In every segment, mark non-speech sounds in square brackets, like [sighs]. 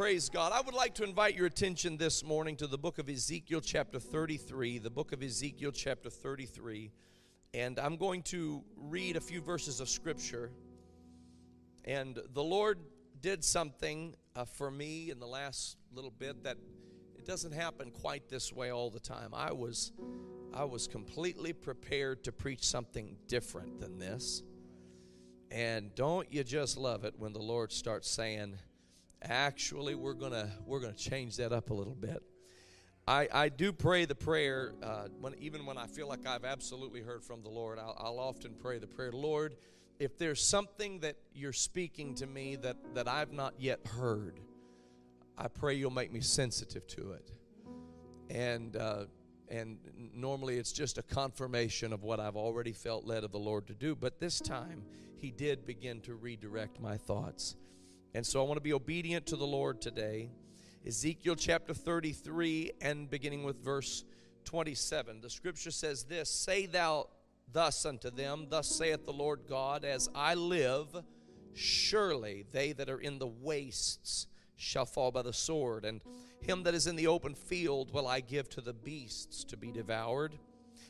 Praise God. I would like to invite your attention this morning to the book of Ezekiel, chapter 33. The book of Ezekiel, chapter 33. And I'm going to read a few verses of scripture. And the Lord did something uh, for me in the last little bit that it doesn't happen quite this way all the time. I was I was completely prepared to preach something different than this. And don't you just love it when the Lord starts saying, actually we're gonna we're gonna change that up a little bit i i do pray the prayer uh, when even when i feel like i've absolutely heard from the lord I'll, I'll often pray the prayer lord if there's something that you're speaking to me that that i've not yet heard i pray you'll make me sensitive to it and uh, and normally it's just a confirmation of what I've already felt led of the Lord to do. But this time, He did begin to redirect my thoughts. And so I want to be obedient to the Lord today. Ezekiel chapter 33 and beginning with verse 27. The scripture says this Say thou thus unto them, Thus saith the Lord God, As I live, surely they that are in the wastes shall fall by the sword, and him that is in the open field will I give to the beasts to be devoured.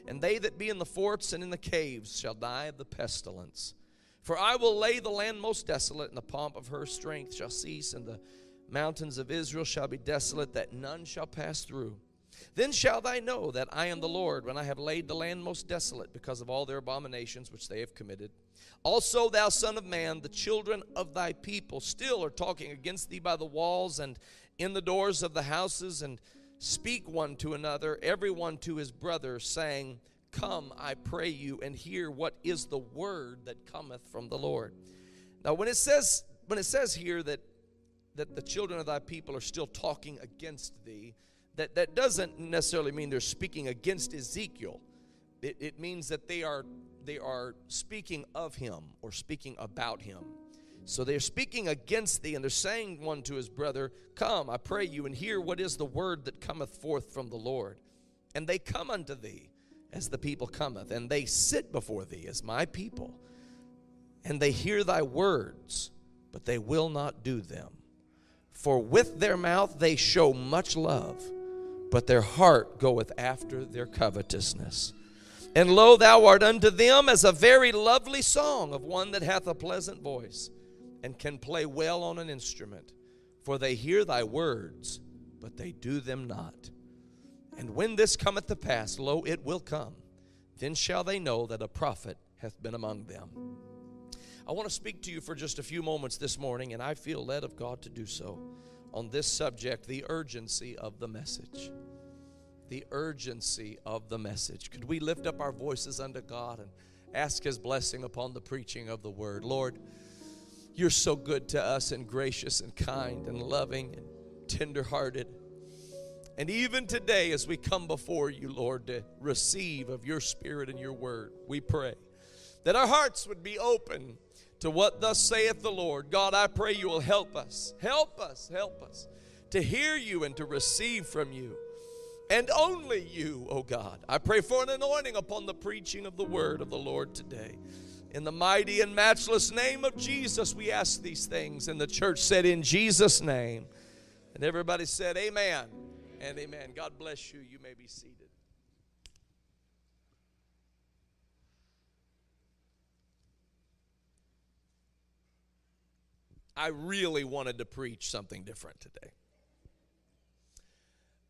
And they that be in the forts and in the caves shall die of the pestilence. For I will lay the land most desolate, and the pomp of her strength shall cease, and the mountains of Israel shall be desolate, that none shall pass through. Then shall thou know that I am the Lord, when I have laid the land most desolate, because of all their abominations which they have committed. Also, thou son of man, the children of thy people still are talking against thee by the walls and in the doors of the houses, and speak one to another, every one to his brother, saying, Come, I pray you, and hear what is the word that cometh from the Lord. Now, when it says when it says here that that the children of thy people are still talking against thee, that, that doesn't necessarily mean they're speaking against Ezekiel. It, it means that they are they are speaking of him or speaking about him. So they're speaking against thee, and they're saying one to his brother, Come, I pray you, and hear what is the word that cometh forth from the Lord. And they come unto thee as the people cometh, and they sit before thee as my people, and they hear thy words, but they will not do them. For with their mouth they show much love, but their heart goeth after their covetousness. And lo, thou art unto them as a very lovely song of one that hath a pleasant voice, and can play well on an instrument. For they hear thy words, but they do them not. And when this cometh to pass, lo, it will come. Then shall they know that a prophet hath been among them. I want to speak to you for just a few moments this morning, and I feel led of God to do so on this subject the urgency of the message. The urgency of the message. Could we lift up our voices unto God and ask His blessing upon the preaching of the word? Lord, you're so good to us and gracious and kind and loving and tenderhearted. And even today, as we come before you, Lord, to receive of your spirit and your word, we pray that our hearts would be open to what thus saith the Lord. God, I pray you will help us, help us, help us to hear you and to receive from you. And only you, O oh God. I pray for an anointing upon the preaching of the word of the Lord today. In the mighty and matchless name of Jesus, we ask these things. And the church said, In Jesus' name. And everybody said, Amen and amen. God bless you. You may be seated. I really wanted to preach something different today.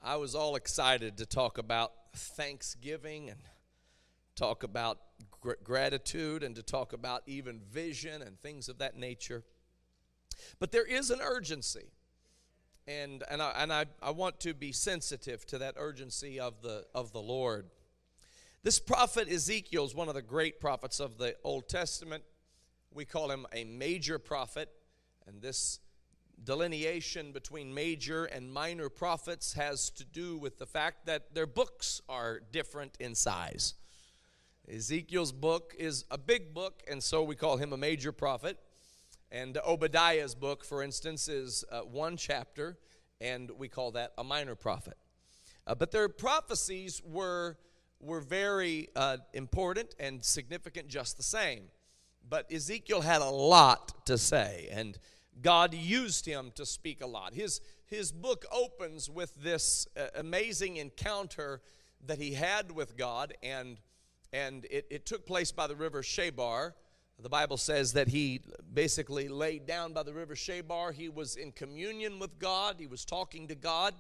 I was all excited to talk about Thanksgiving and talk about gr- gratitude and to talk about even vision and things of that nature. But there is an urgency and and I, and I, I want to be sensitive to that urgency of the of the Lord. This prophet Ezekiel is one of the great prophets of the Old Testament. We call him a major prophet, and this delineation between major and minor prophets has to do with the fact that their books are different in size. Ezekiel's book is a big book, and so we call him a major prophet. And Obadiah's book, for instance, is uh, one chapter, and we call that a minor prophet. Uh, but their prophecies were, were very uh, important and significant just the same. But Ezekiel had a lot to say, and God used him to speak a lot. His, his book opens with this uh, amazing encounter that he had with God, and, and it, it took place by the river Chebar. The Bible says that he basically laid down by the river Chebar. He was in communion with God, he was talking to God.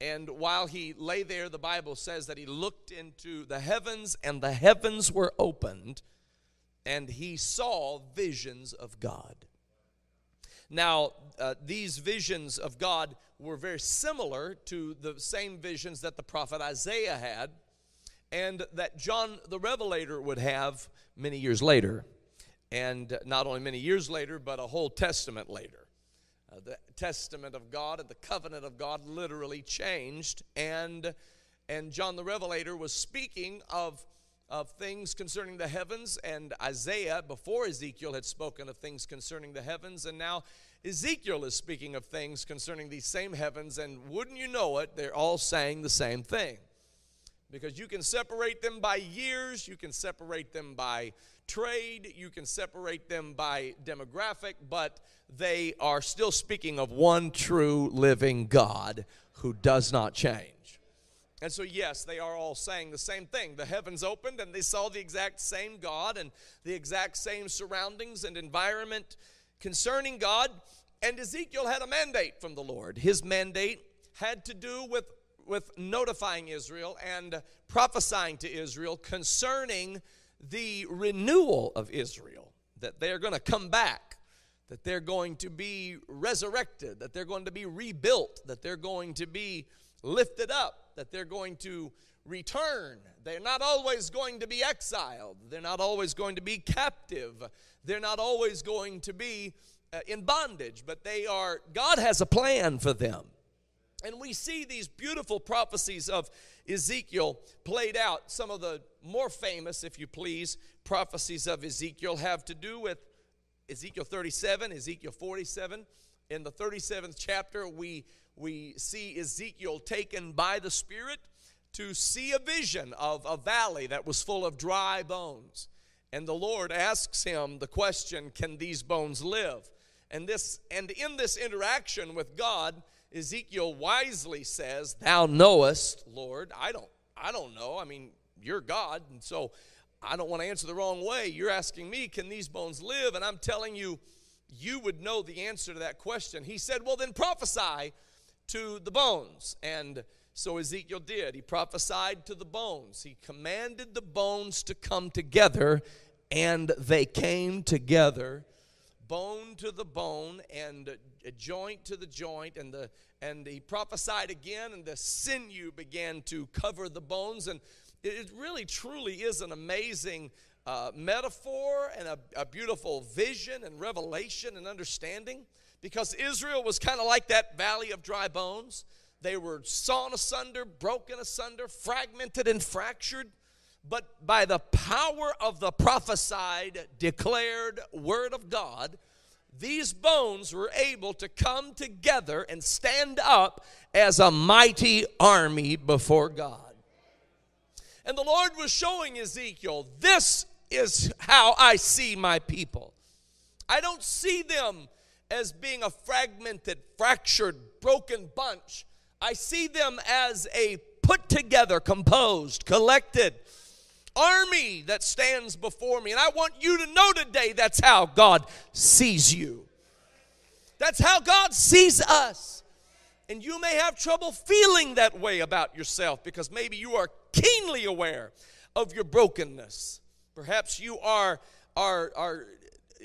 And while he lay there, the Bible says that he looked into the heavens, and the heavens were opened, and he saw visions of God. Now, uh, these visions of God were very similar to the same visions that the prophet Isaiah had and that John the Revelator would have many years later. And not only many years later, but a whole testament later. Uh, the testament of God and the covenant of God literally changed. And, and John the Revelator was speaking of of things concerning the heavens, and Isaiah, before Ezekiel, had spoken of things concerning the heavens, and now Ezekiel is speaking of things concerning these same heavens, and wouldn't you know it, they're all saying the same thing. Because you can separate them by years, you can separate them by trade, you can separate them by demographic, but they are still speaking of one true living God who does not change. And so, yes, they are all saying the same thing. The heavens opened and they saw the exact same God and the exact same surroundings and environment concerning God. And Ezekiel had a mandate from the Lord. His mandate had to do with, with notifying Israel and prophesying to Israel concerning the renewal of Israel, that they're going to come back, that they're going to be resurrected, that they're going to be rebuilt, that they're going to be lifted up that they're going to return. They're not always going to be exiled. They're not always going to be captive. They're not always going to be uh, in bondage, but they are, God has a plan for them. And we see these beautiful prophecies of Ezekiel played out. Some of the more famous, if you please, prophecies of Ezekiel have to do with Ezekiel 37, Ezekiel 47. In the 37th chapter, we we see Ezekiel taken by the Spirit to see a vision of a valley that was full of dry bones. And the Lord asks him the question, Can these bones live? And this and in this interaction with God, Ezekiel wisely says, Thou knowest, Lord. I don't I don't know. I mean, you're God, and so I don't want to answer the wrong way. You're asking me, can these bones live? And I'm telling you, you would know the answer to that question. He said, Well, then prophesy to the bones. And so Ezekiel did. He prophesied to the bones. He commanded the bones to come together, and they came together, bone to the bone, and joint to the joint. And, the, and he prophesied again, and the sinew began to cover the bones. And it really, truly is an amazing uh, metaphor and a, a beautiful vision and revelation and understanding because Israel was kind of like that valley of dry bones. They were sawn asunder, broken asunder, fragmented and fractured. But by the power of the prophesied, declared word of God, these bones were able to come together and stand up as a mighty army before God. And the Lord was showing Ezekiel, this is how I see my people. I don't see them as being a fragmented, fractured, broken bunch. I see them as a put together, composed, collected army that stands before me. And I want you to know today that's how God sees you. That's how God sees us. And you may have trouble feeling that way about yourself because maybe you are keenly aware of your brokenness. Perhaps you are, are, are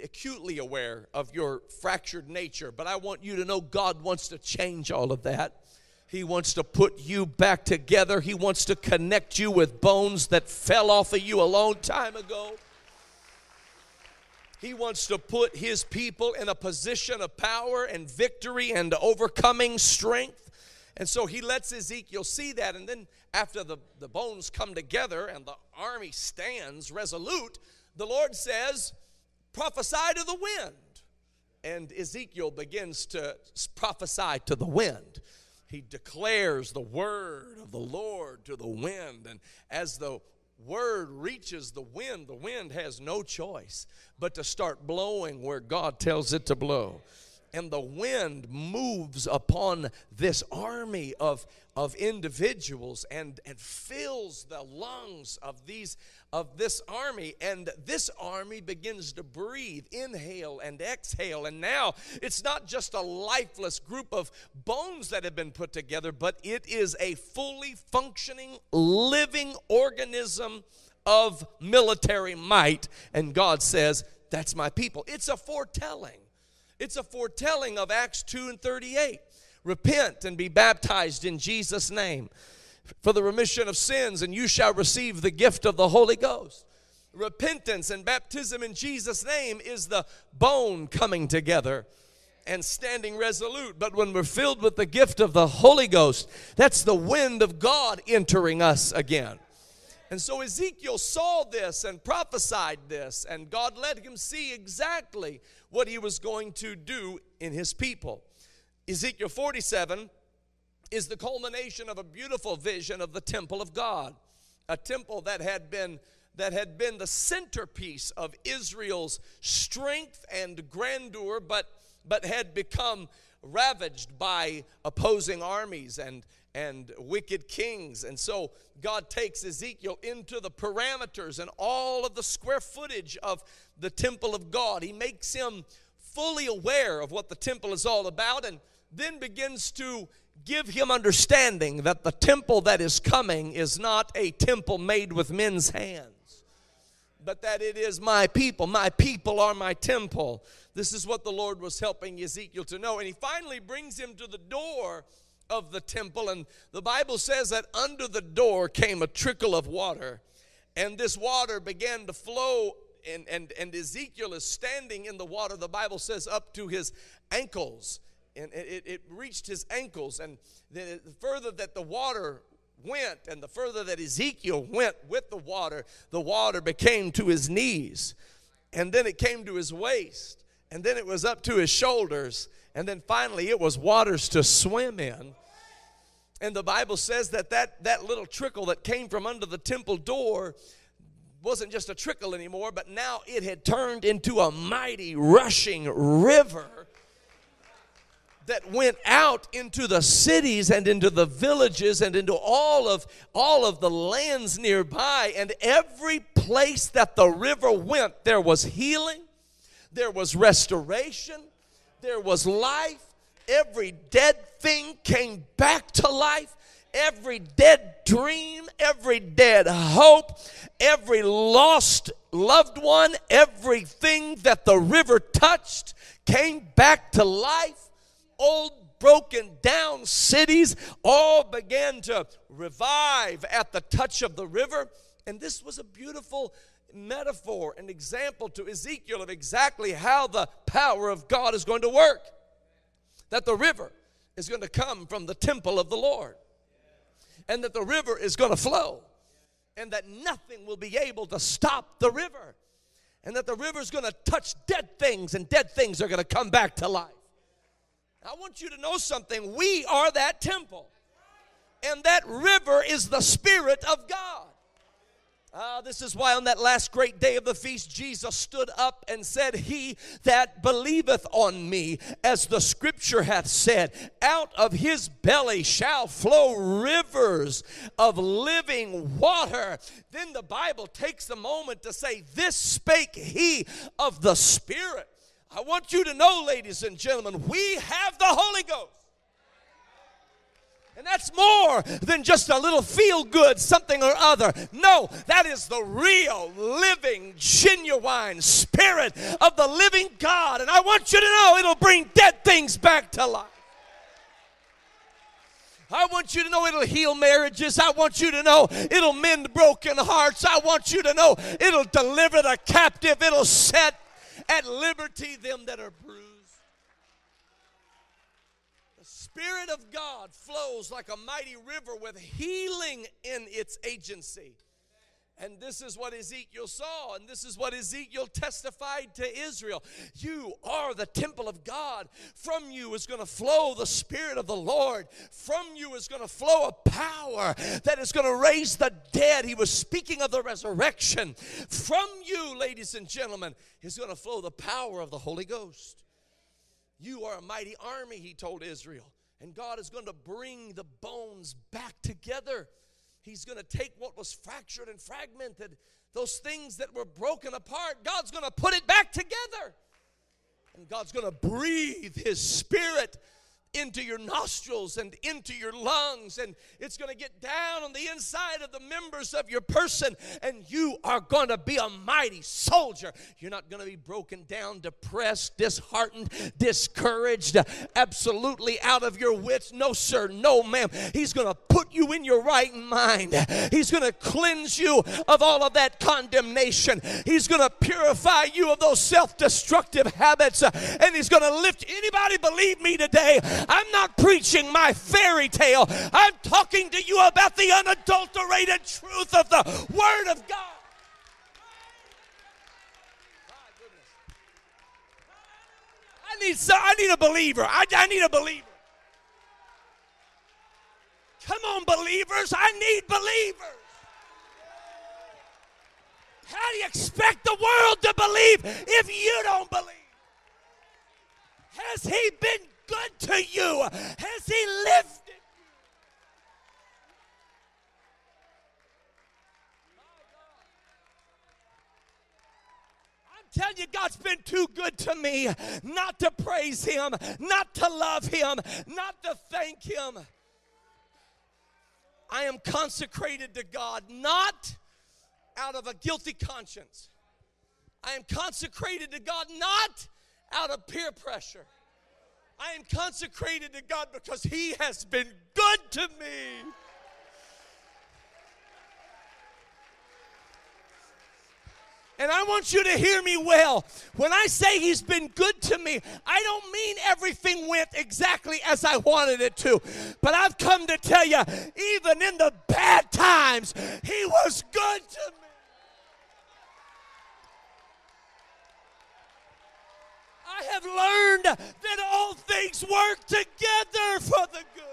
acutely aware of your fractured nature, but I want you to know God wants to change all of that. He wants to put you back together. He wants to connect you with bones that fell off of you a long time ago. He wants to put his people in a position of power and victory and overcoming strength. And so he lets Ezekiel see that. And then, after the, the bones come together and the army stands resolute, the Lord says, prophesy to the wind. And Ezekiel begins to prophesy to the wind. He declares the word of the Lord to the wind. And as the word reaches the wind, the wind has no choice but to start blowing where God tells it to blow. And the wind moves upon this army of, of individuals and, and fills the lungs of these of this army. And this army begins to breathe inhale and exhale. And now it's not just a lifeless group of bones that have been put together but it is a fully functioning living organism of military might. And god says that's my people. It's a foretelling it's a foretelling of Acts 2 and 38. Repent and be baptized in Jesus' name for the remission of sins, and you shall receive the gift of the Holy Ghost. Repentance and baptism in Jesus' name is the bone coming together and standing resolute. But when we're filled with the gift of the Holy Ghost, that's the wind of God entering us again. And so Ezekiel saw this and prophesied this, and God let him see exactly what he was going to do in his people. Ezekiel 47 is the culmination of a beautiful vision of the temple of God, a temple that had been that had been the centerpiece of Israel's strength and grandeur but but had become ravaged by opposing armies and and wicked kings. And so God takes Ezekiel into the parameters and all of the square footage of the temple of God. He makes him fully aware of what the temple is all about and then begins to give him understanding that the temple that is coming is not a temple made with men's hands, but that it is my people. My people are my temple. This is what the Lord was helping Ezekiel to know. And he finally brings him to the door of the temple. And the Bible says that under the door came a trickle of water, and this water began to flow. And, and, and Ezekiel is standing in the water, the Bible says, up to his ankles. And it, it reached his ankles. And the further that the water went, and the further that Ezekiel went with the water, the water became to his knees. And then it came to his waist. And then it was up to his shoulders. And then finally, it was waters to swim in. And the Bible says that, that that little trickle that came from under the temple door wasn't just a trickle anymore, but now it had turned into a mighty rushing river that went out into the cities and into the villages and into all of all of the lands nearby and every place that the river went there was healing there was restoration there was life every dead thing came back to life. Every dead dream, every dead hope, every lost loved one, everything that the river touched came back to life. Old broken down cities all began to revive at the touch of the river. And this was a beautiful metaphor, an example to Ezekiel of exactly how the power of God is going to work that the river is going to come from the temple of the Lord, and that the river is going to flow, and that nothing will be able to stop the river, and that the river is going to touch dead things, and dead things are going to come back to life. I want you to know something. We are that temple, and that river is the Spirit of God. Uh, this is why on that last great day of the feast, Jesus stood up and said, He that believeth on me, as the scripture hath said, out of his belly shall flow rivers of living water. Then the Bible takes a moment to say, This spake he of the Spirit. I want you to know, ladies and gentlemen, we have the Holy Ghost. And that's more than just a little feel good something or other. No, that is the real, living, genuine spirit of the living God. And I want you to know it'll bring dead things back to life. I want you to know it'll heal marriages. I want you to know it'll mend broken hearts. I want you to know it'll deliver the captive. It'll set at liberty them that are bruised. The Spirit of God flows like a mighty river with healing in its agency. And this is what Ezekiel saw, and this is what Ezekiel testified to Israel. You are the temple of God. From you is going to flow the Spirit of the Lord. From you is going to flow a power that is going to raise the dead. He was speaking of the resurrection. From you, ladies and gentlemen, is going to flow the power of the Holy Ghost. You are a mighty army, he told Israel. And God is going to bring the bones back together. He's going to take what was fractured and fragmented, those things that were broken apart, God's going to put it back together. And God's going to breathe His Spirit into your nostrils and into your lungs, and it's going to get down on the inside of the members of your person, and you are going to be a mighty soldier. You're not going to be broken down, depressed, disheartened, discouraged, absolutely out of your wits. No, sir, no, ma'am. He's going to put you in your right mind, He's going to cleanse you of all of that condemnation, He's going to purify you of those self destructive habits, and He's going to lift anybody believe me today I'm not preaching my fairy tale. I'm talking to you about the unadulterated truth of the Word of God. I need, some, I need a believer. I, I need a believer. Come on, believers. I need believers. How do you expect the world to believe if you don't believe? Has he been good to you? Has He lifted telling you, God's been too good to me not to praise Him, not to love Him, not to thank Him. I am consecrated to God, not out of a guilty conscience. I am consecrated to God, not out of peer pressure. I am consecrated to God because He has been good to me. And I want you to hear me well. When I say he's been good to me, I don't mean everything went exactly as I wanted it to. But I've come to tell you, even in the bad times, he was good to me. I have learned that all things work together for the good.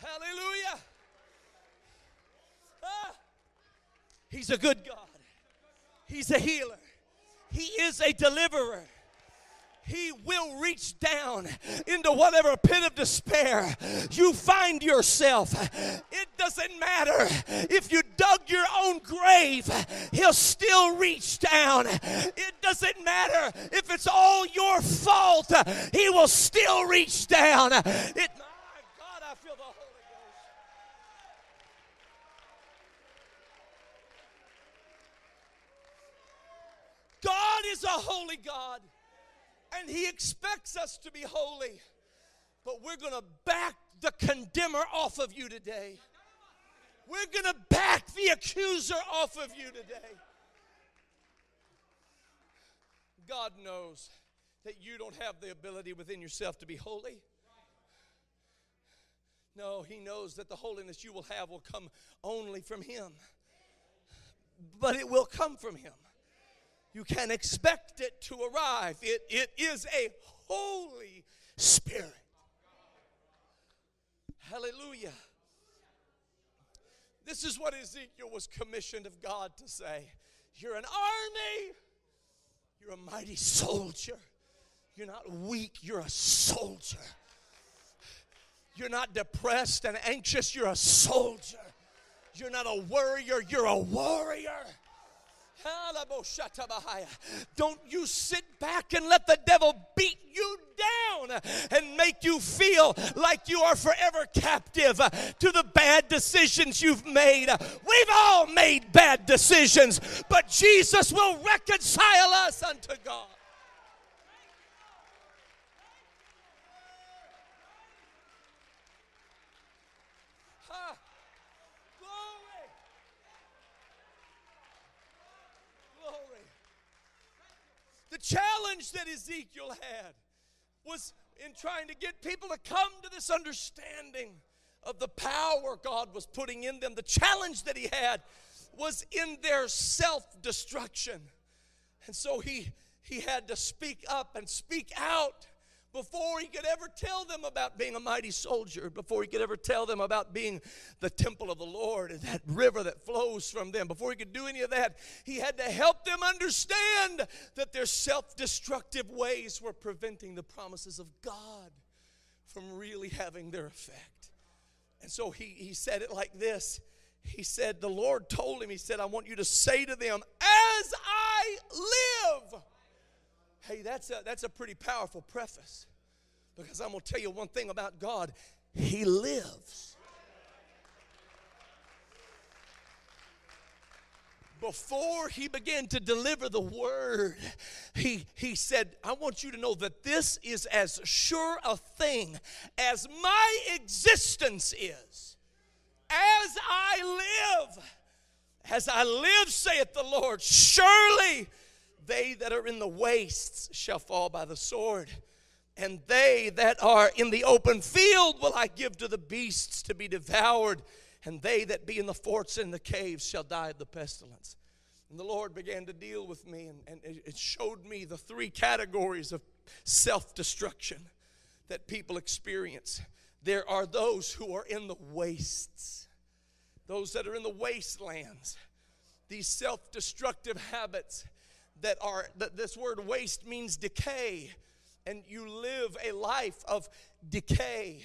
Hallelujah. Ah. He's a good God. He's a healer. He is a deliverer. He will reach down into whatever pit of despair you find yourself. It doesn't matter if you dug your own grave, He'll still reach down. It doesn't matter if it's all your fault, He will still reach down. It, my God, I feel the Holy Ghost. God is a holy God and He expects us to be holy. But we're going to back the condemner off of you today. We're going to back the accuser off of you today. God knows that you don't have the ability within yourself to be holy. No, He knows that the holiness you will have will come only from Him. But it will come from Him you can expect it to arrive. It, it is a Holy Spirit. Hallelujah. This is what Ezekiel was commissioned of God to say You're an army, you're a mighty soldier. You're not weak, you're a soldier. You're not depressed and anxious, you're a soldier. You're not a worrier, you're a warrior. Don't you sit back and let the devil beat you down and make you feel like you are forever captive to the bad decisions you've made. We've all made bad decisions, but Jesus will reconcile us unto God. The challenge that Ezekiel had was in trying to get people to come to this understanding of the power God was putting in them. The challenge that he had was in their self destruction. And so he, he had to speak up and speak out before he could ever tell them about being a mighty soldier, before he could ever tell them about being the temple of the Lord and that river that flows from them, before he could do any of that, he had to help them understand that their self destructive ways were preventing the promises of God from really having their effect. And so he, he said it like this He said, The Lord told him, He said, I want you to say to them, As I live. Hey, that's a, that's a pretty powerful preface because I'm going to tell you one thing about God He lives. Before he began to deliver the word, he, he said, I want you to know that this is as sure a thing as my existence is. As I live, as I live, saith the Lord, surely they that are in the wastes shall fall by the sword, and they that are in the open field will I give to the beasts to be devoured, and they that be in the forts and the caves shall die of the pestilence. And the Lord began to deal with me, and, and it showed me the three categories of self destruction that people experience. There are those who are in the wastes, those that are in the wastelands, these self destructive habits that are that this word waste means decay. And you live a life of decay.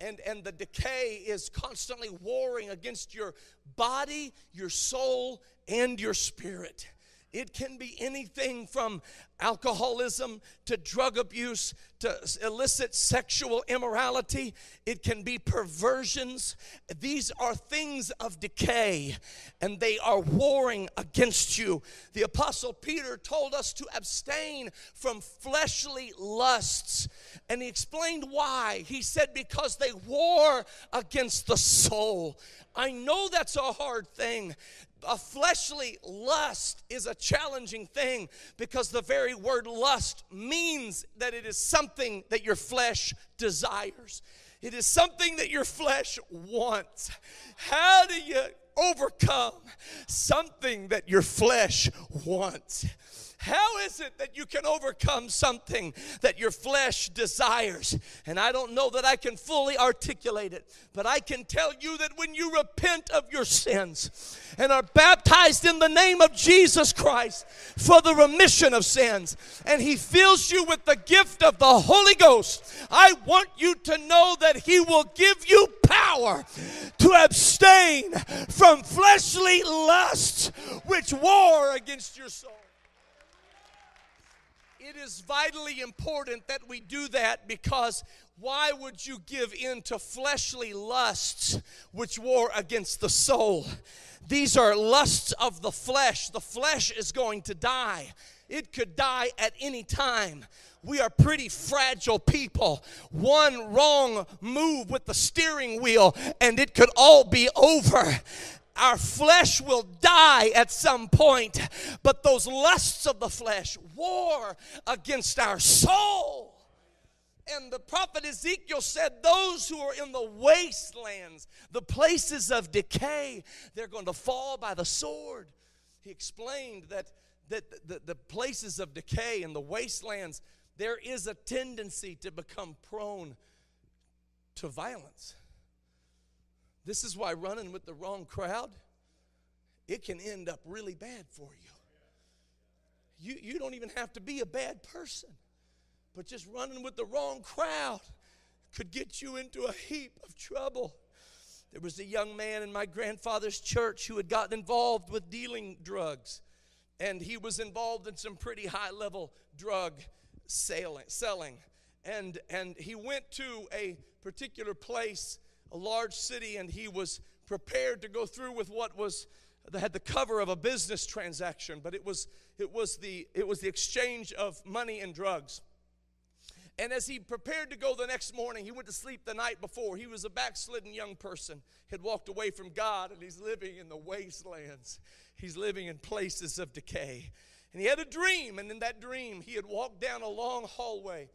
And and the decay is constantly warring against your body your soul and your spirit it can be anything from alcoholism to drug abuse to illicit sexual immorality. It can be perversions. These are things of decay and they are warring against you. The Apostle Peter told us to abstain from fleshly lusts and he explained why. He said, Because they war against the soul. I know that's a hard thing a fleshly lust is a challenging thing because the very word lust means that it is something that your flesh desires. It is something that your flesh wants. How do you overcome something that your flesh wants? How is it that you can overcome something that your flesh desires? And I don't know that I can fully articulate it, but I can tell you that when you repent of your sins and are baptized in the name of Jesus Christ for the remission of sins, and He fills you with the gift of the Holy Ghost, I want you to know that He will give you power to abstain from fleshly lusts which war against your soul. It is vitally important that we do that because why would you give in to fleshly lusts which war against the soul? These are lusts of the flesh. The flesh is going to die. It could die at any time. We are pretty fragile people. One wrong move with the steering wheel, and it could all be over our flesh will die at some point, but those lusts of the flesh war against our soul. And the prophet Ezekiel said, Those who are in the wastelands, the places of decay, they're going to fall by the sword. He explained that, that the, the places of decay and the wastelands, there is a tendency to become prone to violence. This is why running with the wrong crowd, it can end up really bad for you. You, you don't even have to be a bad person, but just running with the wrong crowd could get you into a heap of trouble. There was a young man in my grandfather's church who had gotten involved with dealing drugs, and he was involved in some pretty high level drug selling. And, and he went to a particular place a large city and he was prepared to go through with what was had the cover of a business transaction but it was it was the it was the exchange of money and drugs. And as he prepared to go the next morning he went to sleep the night before he was a backslidden young person had walked away from god and he's living in the wastelands. He's living in places of decay. And he had a dream and in that dream he had walked down a long hallway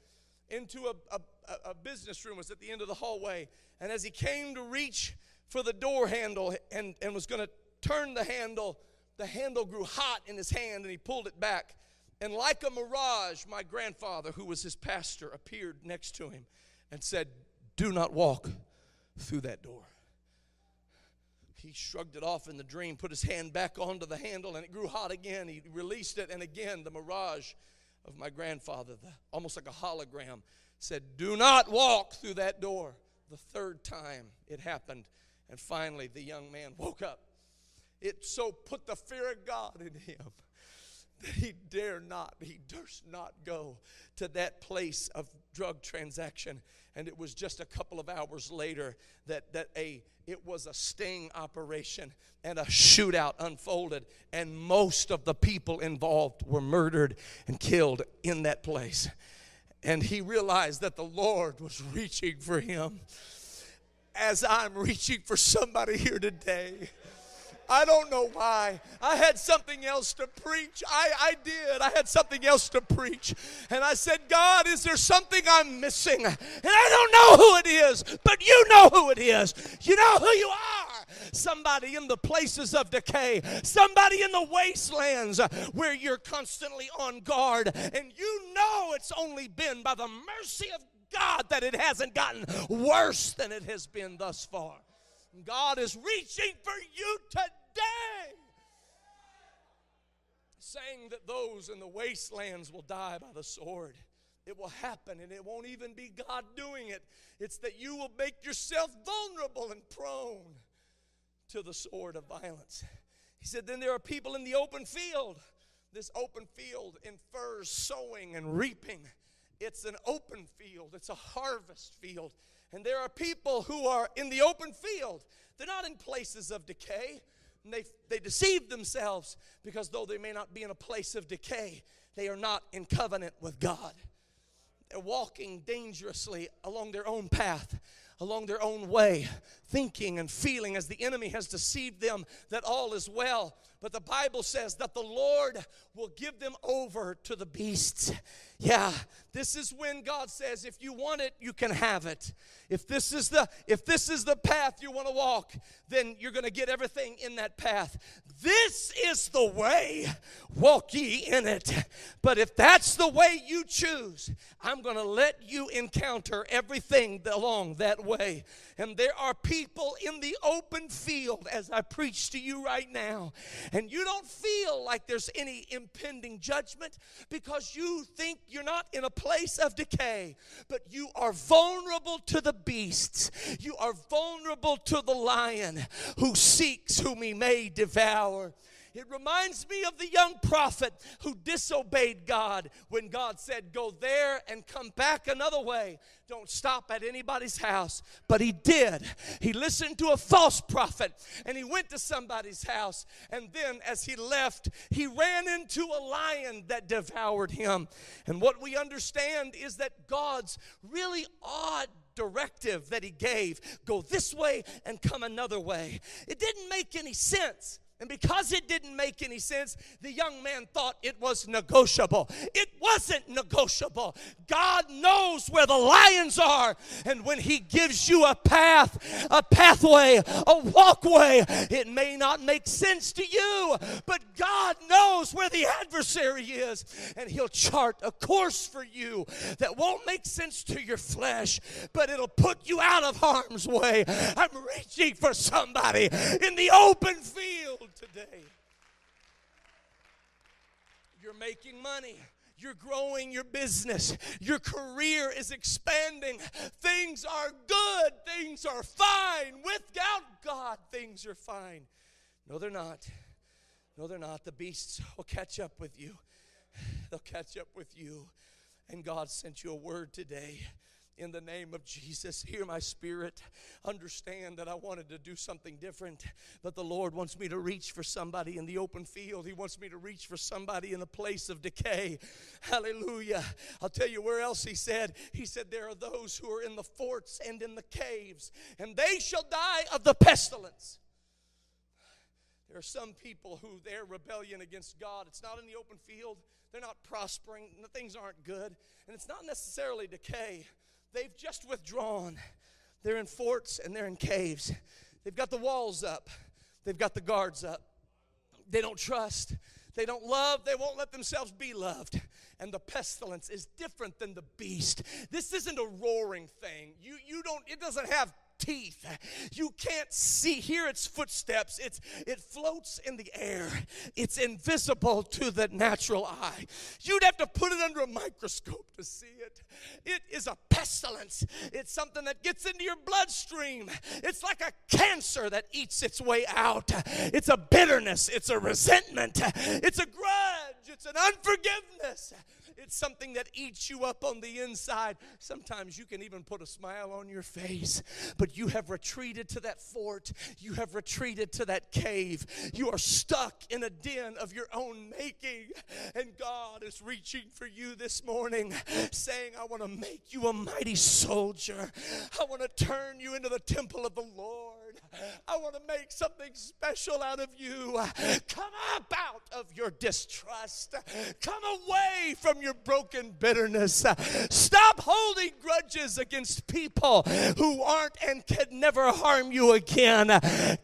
into a, a, a business room it was at the end of the hallway and as he came to reach for the door handle and, and was going to turn the handle, the handle grew hot in his hand and he pulled it back. And like a mirage, my grandfather, who was his pastor, appeared next to him and said, Do not walk through that door. He shrugged it off in the dream, put his hand back onto the handle, and it grew hot again. He released it, and again, the mirage of my grandfather, the, almost like a hologram, said, Do not walk through that door. The third time it happened, and finally the young man woke up. It so put the fear of God in him that he dare not, he durst not go to that place of drug transaction. And it was just a couple of hours later that, that a it was a sting operation and a shootout unfolded, and most of the people involved were murdered and killed in that place. And he realized that the Lord was reaching for him as I'm reaching for somebody here today. I don't know why. I had something else to preach. I, I did. I had something else to preach. And I said, God, is there something I'm missing? And I don't know who it is, but you know who it is. You know who you are. Somebody in the places of decay, somebody in the wastelands where you're constantly on guard, and you know it's only been by the mercy of God that it hasn't gotten worse than it has been thus far. God is reaching for you today. Saying that those in the wastelands will die by the sword. It will happen, and it won't even be God doing it. It's that you will make yourself vulnerable and prone to the sword of violence. He said, Then there are people in the open field. This open field infers sowing and reaping. It's an open field, it's a harvest field. And there are people who are in the open field. They're not in places of decay, and they, they deceive themselves because though they may not be in a place of decay, they are not in covenant with God. They're walking dangerously along their own path, along their own way, thinking and feeling as the enemy has deceived them that all is well. But the Bible says that the Lord will give them over to the beasts. Yeah, this is when God says if you want it, you can have it. If this is the if this is the path you want to walk, then you're going to get everything in that path. This is the way. Walk ye in it. But if that's the way you choose, I'm going to let you encounter everything along that way. And there are people in the open field as I preach to you right now and you don't feel like there's any impending judgment because you think you're not in a place of decay, but you are vulnerable to the beasts. You are vulnerable to the lion who seeks whom he may devour. It reminds me of the young prophet who disobeyed God when God said, Go there and come back another way. Don't stop at anybody's house. But he did. He listened to a false prophet and he went to somebody's house. And then as he left, he ran into a lion that devoured him. And what we understand is that God's really odd directive that he gave go this way and come another way. It didn't make any sense. And because it didn't make any sense, the young man thought it was negotiable. It wasn't negotiable. God knows where the lions are. And when He gives you a path, a pathway, a walkway, it may not make sense to you, but God knows where the adversary is. And He'll chart a course for you that won't make sense to your flesh, but it'll put you out of harm's way. I'm reaching for somebody in the open field today. You're making money. You're growing your business. Your career is expanding. Things are good. Things are fine. Without God, things are fine. No, they're not. No, they're not. The beasts will catch up with you. They'll catch up with you. And God sent you a word today in the name of Jesus. Hear my spirit. Understand that I wanted to do something different, but the Lord wants me to reach for somebody in the open field. He wants me to reach for somebody in a place of decay. Hallelujah. I'll tell you where else He said. He said, There are those who are in the forts and in the caves, and they shall die of the pestilence. There are some people who their rebellion against God, it's not in the open field. They're not prospering. The things aren't good. And it's not necessarily decay. They've just withdrawn. They're in forts and they're in caves. They've got the walls up, they've got the guards up. They don't trust. They don't love, they won't let themselves be loved. And the pestilence is different than the beast. This isn't a roaring thing. You, you don't, it doesn't have teeth. You can't see, hear its footsteps. It's, it floats in the air. It's invisible to the natural eye. You'd have to put it under a microscope to see it. It is a pestilence. It's something that gets into your bloodstream. It's like a cancer that eats its way out. It's a bitterness. It's a resentment. It's a grudge. It's an unforgiveness. It's something that eats you up on the inside. Sometimes you can even put a smile on your face, but you have retreated to that fort. You have retreated to that cave. You are stuck in a den of your own making. And God is reaching for you this morning, saying, I want to make you a mighty soldier. I want to turn you into the temple of the Lord. I want to make something special out of you. Come up out of your distrust. Come away from your broken bitterness. Stop holding grudges against people who aren't and can never harm you again.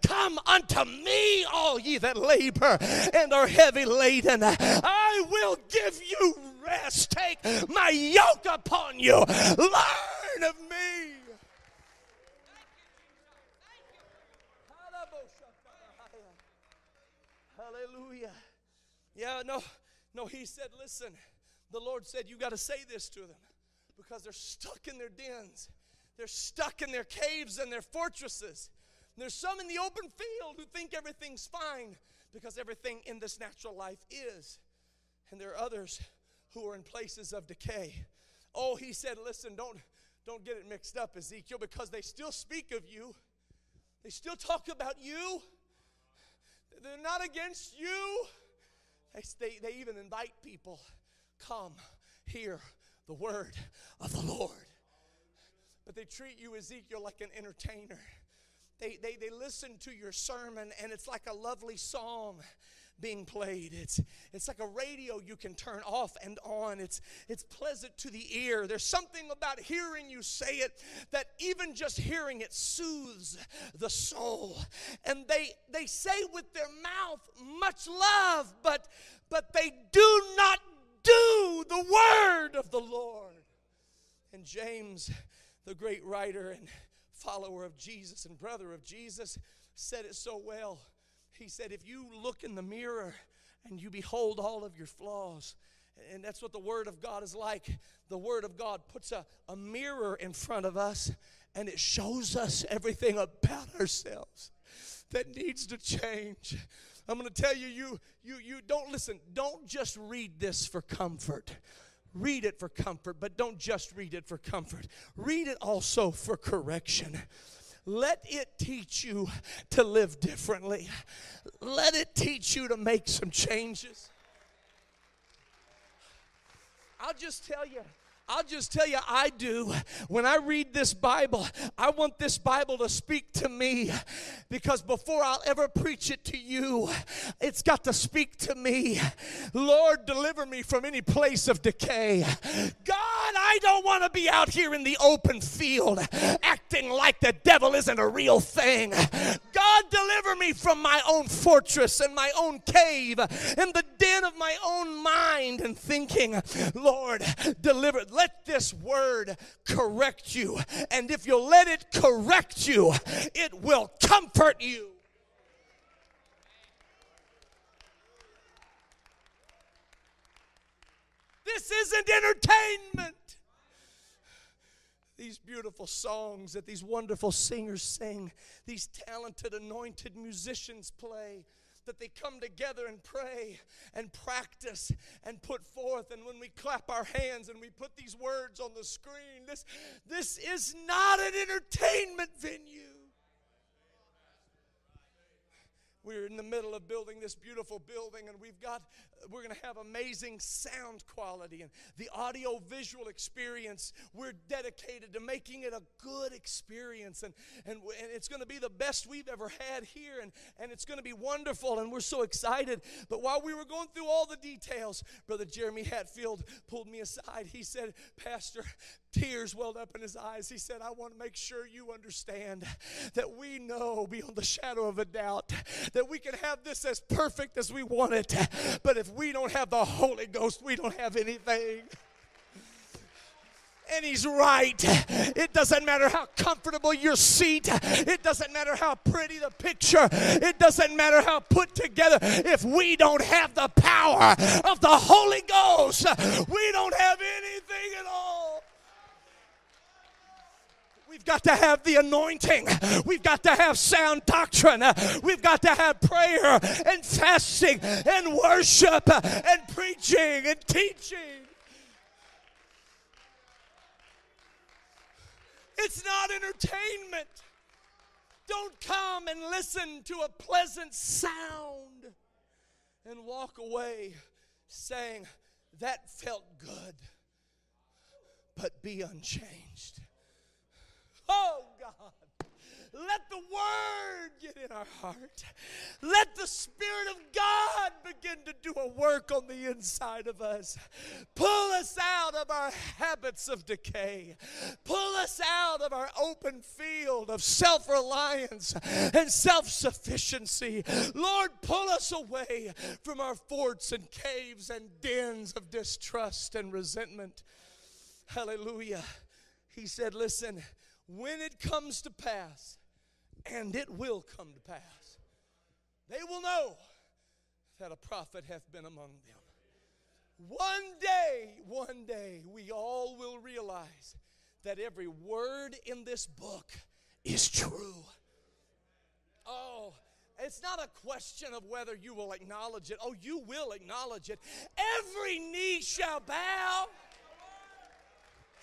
Come unto me, all ye that labor and are heavy laden. I will give you rest. Take my yoke upon you. Learn of me. Hallelujah. Yeah, no, no, he said, listen, the Lord said, you got to say this to them because they're stuck in their dens. They're stuck in their caves and their fortresses. There's some in the open field who think everything's fine because everything in this natural life is. And there are others who are in places of decay. Oh, he said, listen, don't, don't get it mixed up, Ezekiel, because they still speak of you. They still talk about you. They're not against you. They, they, even invite people, come, hear the word of the Lord. But they treat you, Ezekiel, like an entertainer. They, they, they listen to your sermon, and it's like a lovely song being played. It's, it's like a radio you can turn off and on. It's, it's pleasant to the ear. There's something about hearing you say it that even just hearing it soothes the soul. And they, they say with their mouth much love, but, but they do not do the word of the Lord. And James, the great writer and follower of Jesus and brother of Jesus, said it so well. He said, If you look in the mirror and you behold all of your flaws, and that's what the Word of God is like. The Word of God puts a, a mirror in front of us and it shows us everything about ourselves that needs to change. I'm going to tell you, you, you, you don't listen, don't just read this for comfort. Read it for comfort, but don't just read it for comfort. Read it also for correction. Let it teach you to live differently. Let it teach you to make some changes. I'll just tell you, I'll just tell you, I do. When I read this Bible, I want this Bible to speak to me because before I'll ever preach it to you, it's got to speak to me. Lord, deliver me from any place of decay. God, I don't want to be out here in the open field acting like the devil isn't a real thing. God, deliver me from my own fortress and my own cave and the den of my own mind and thinking. Lord, deliver let this word correct you. And if you'll let it correct you, it will comfort you. This isn't entertainment. These beautiful songs that these wonderful singers sing, these talented, anointed musicians play that they come together and pray and practice and put forth. And when we clap our hands and we put these words on the screen, this, this is not an entertainment venue. We're in the middle of building this beautiful building, and we've got, we're going to have amazing sound quality and the audio visual experience. We're dedicated to making it a good experience, and, and, and it's going to be the best we've ever had here, and, and it's going to be wonderful, and we're so excited. But while we were going through all the details, Brother Jeremy Hatfield pulled me aside. He said, Pastor, tears welled up in his eyes. He said, I want to make sure you understand that we know beyond the shadow of a doubt that we can have this as perfect as we want it. But if we don't have the Holy Ghost, we don't have anything. And he's right. It doesn't matter how comfortable your seat. It doesn't matter how pretty the picture. It doesn't matter how put together. If we don't have the power of the Holy Ghost, we don't have anything at all. We've got to have the anointing. We've got to have sound doctrine. We've got to have prayer and fasting and worship and preaching and teaching. It's not entertainment. Don't come and listen to a pleasant sound and walk away saying, That felt good, but be unchanged. Oh, God. Let the word get in our heart. Let the Spirit of God begin to do a work on the inside of us. Pull us out of our habits of decay. Pull us out of our open field of self reliance and self sufficiency. Lord, pull us away from our forts and caves and dens of distrust and resentment. Hallelujah. He said, Listen, when it comes to pass, and it will come to pass. They will know that a prophet hath been among them. One day, one day, we all will realize that every word in this book is true. Oh, it's not a question of whether you will acknowledge it. Oh, you will acknowledge it. Every knee shall bow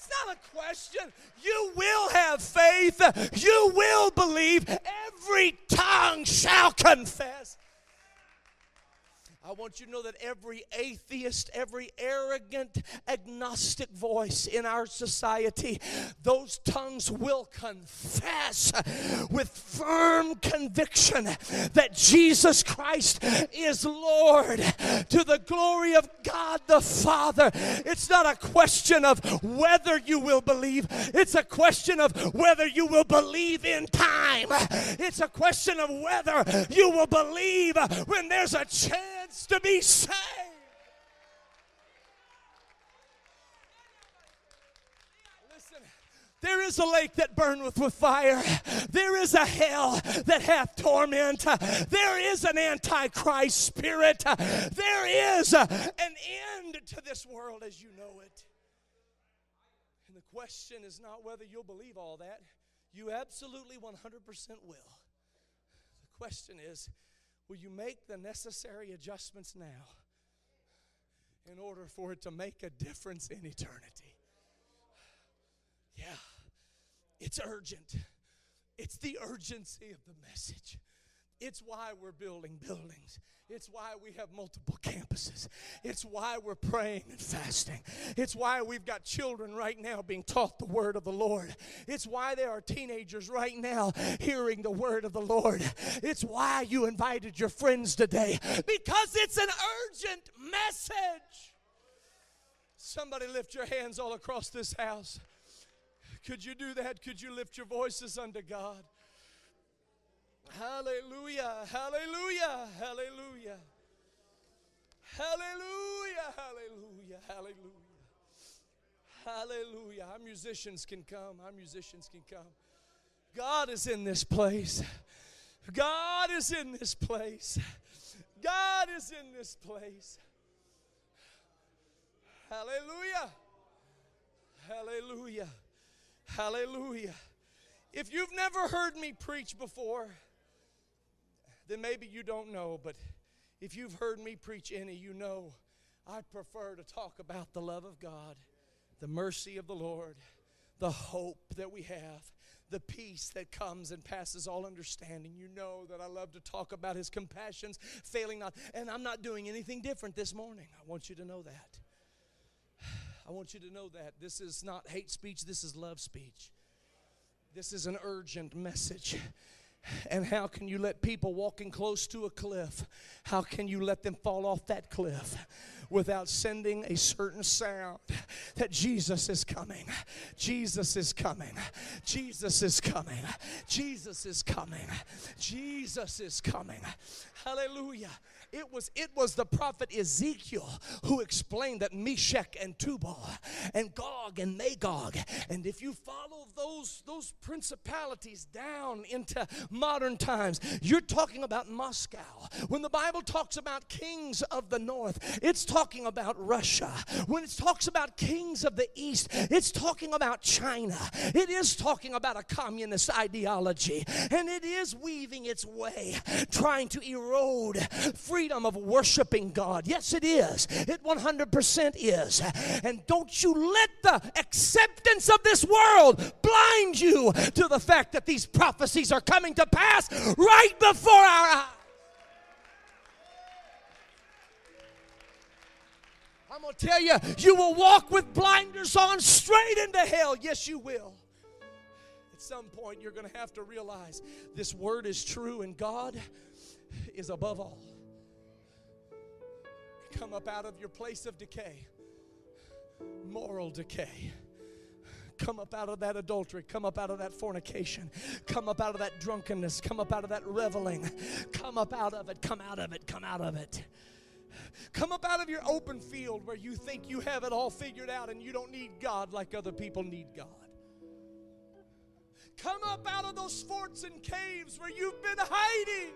it's not a question. You will have faith. You will believe. Every tongue shall confess. I want you to know that every atheist, every arrogant, agnostic voice in our society, those tongues will confess with firm conviction that Jesus Christ is Lord to the glory of God the Father. It's not a question of whether you will believe, it's a question of whether you will believe in time. It's a question of whether you will believe when there's a chance to be saved. Listen, there is a lake that burneth with fire. There is a hell that hath torment. There is an antichrist spirit. There is an end to this world as you know it. And the question is not whether you'll believe all that. You absolutely 100% will. The question is, Will you make the necessary adjustments now in order for it to make a difference in eternity? Yeah, it's urgent. It's the urgency of the message. It's why we're building buildings. It's why we have multiple campuses. It's why we're praying and fasting. It's why we've got children right now being taught the word of the Lord. It's why there are teenagers right now hearing the word of the Lord. It's why you invited your friends today because it's an urgent message. Somebody lift your hands all across this house. Could you do that? Could you lift your voices unto God? Hallelujah, hallelujah, hallelujah. Hallelujah, hallelujah, hallelujah. Hallelujah. Our musicians can come. Our musicians can come. God is in this place. God is in this place. God is in this place. Hallelujah. Hallelujah. Hallelujah. If you've never heard me preach before, then maybe you don't know, but if you've heard me preach any, you know I prefer to talk about the love of God, the mercy of the Lord, the hope that we have, the peace that comes and passes all understanding. You know that I love to talk about His compassions, failing not. And I'm not doing anything different this morning. I want you to know that. [sighs] I want you to know that. This is not hate speech, this is love speech. This is an urgent message. And how can you let people walking close to a cliff, how can you let them fall off that cliff? without sending a certain sound that Jesus is coming. Jesus is coming. Jesus is coming. Jesus is coming. Jesus is coming. Hallelujah. It was, it was the prophet Ezekiel who explained that Meshech and Tubal and Gog and Magog, and if you follow those, those principalities down into modern times, you're talking about Moscow. When the Bible talks about kings of the north, it's talking about Russia. When it talks about kings of the east, it's talking about China. It is talking about a communist ideology, and it is weaving its way, trying to erode free freedom of worshiping God. Yes, it is. It 100% is. And don't you let the acceptance of this world blind you to the fact that these prophecies are coming to pass right before our eyes. I'm going to tell you, you will walk with blinders on straight into hell. Yes, you will. At some point, you're going to have to realize this word is true and God is above all come up out of your place of decay, moral decay. Come up out of that adultery. Come up out of that fornication. Come up out of that drunkenness. Come up out of that reveling. Come up out of it. Come out of it. Come out of it. Come up out of your open field where you think you have it all figured out and you don't need God like other people need God. Come up out of those forts and caves where you've been hiding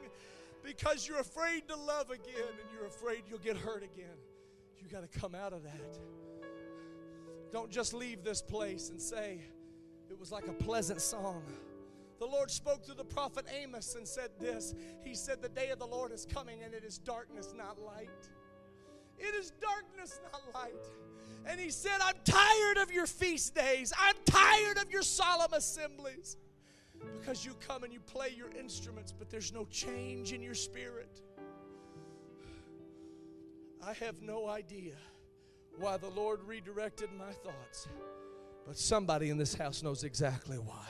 because you're afraid to love again and you're afraid you'll get hurt again. You got to come out of that. Don't just leave this place and say, it was like a pleasant song. The Lord spoke to the prophet Amos and said this He said, The day of the Lord is coming, and it is darkness, not light. It is darkness, not light. And He said, I'm tired of your feast days, I'm tired of your solemn assemblies. Because you come and you play your instruments, but there's no change in your spirit. I have no idea why the Lord redirected my thoughts, but somebody in this house knows exactly why.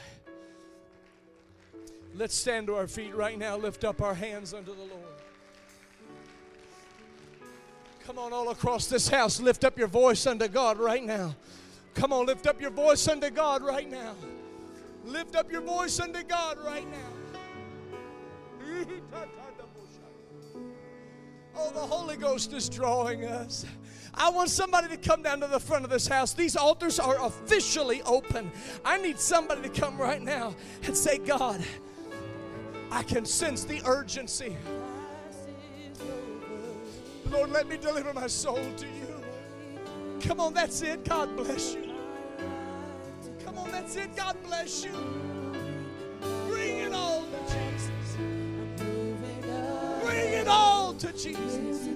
Let's stand to our feet right now, lift up our hands unto the Lord. Come on, all across this house, lift up your voice unto God right now. Come on, lift up your voice unto God right now. Lift up your voice unto God right now. [laughs] Oh, the Holy Ghost is drawing us. I want somebody to come down to the front of this house. These altars are officially open. I need somebody to come right now and say, God, I can sense the urgency. Lord, let me deliver my soul to you. Come on, that's it. God bless you. That's it. God bless you. Bring it all to Jesus. Bring it all to Jesus.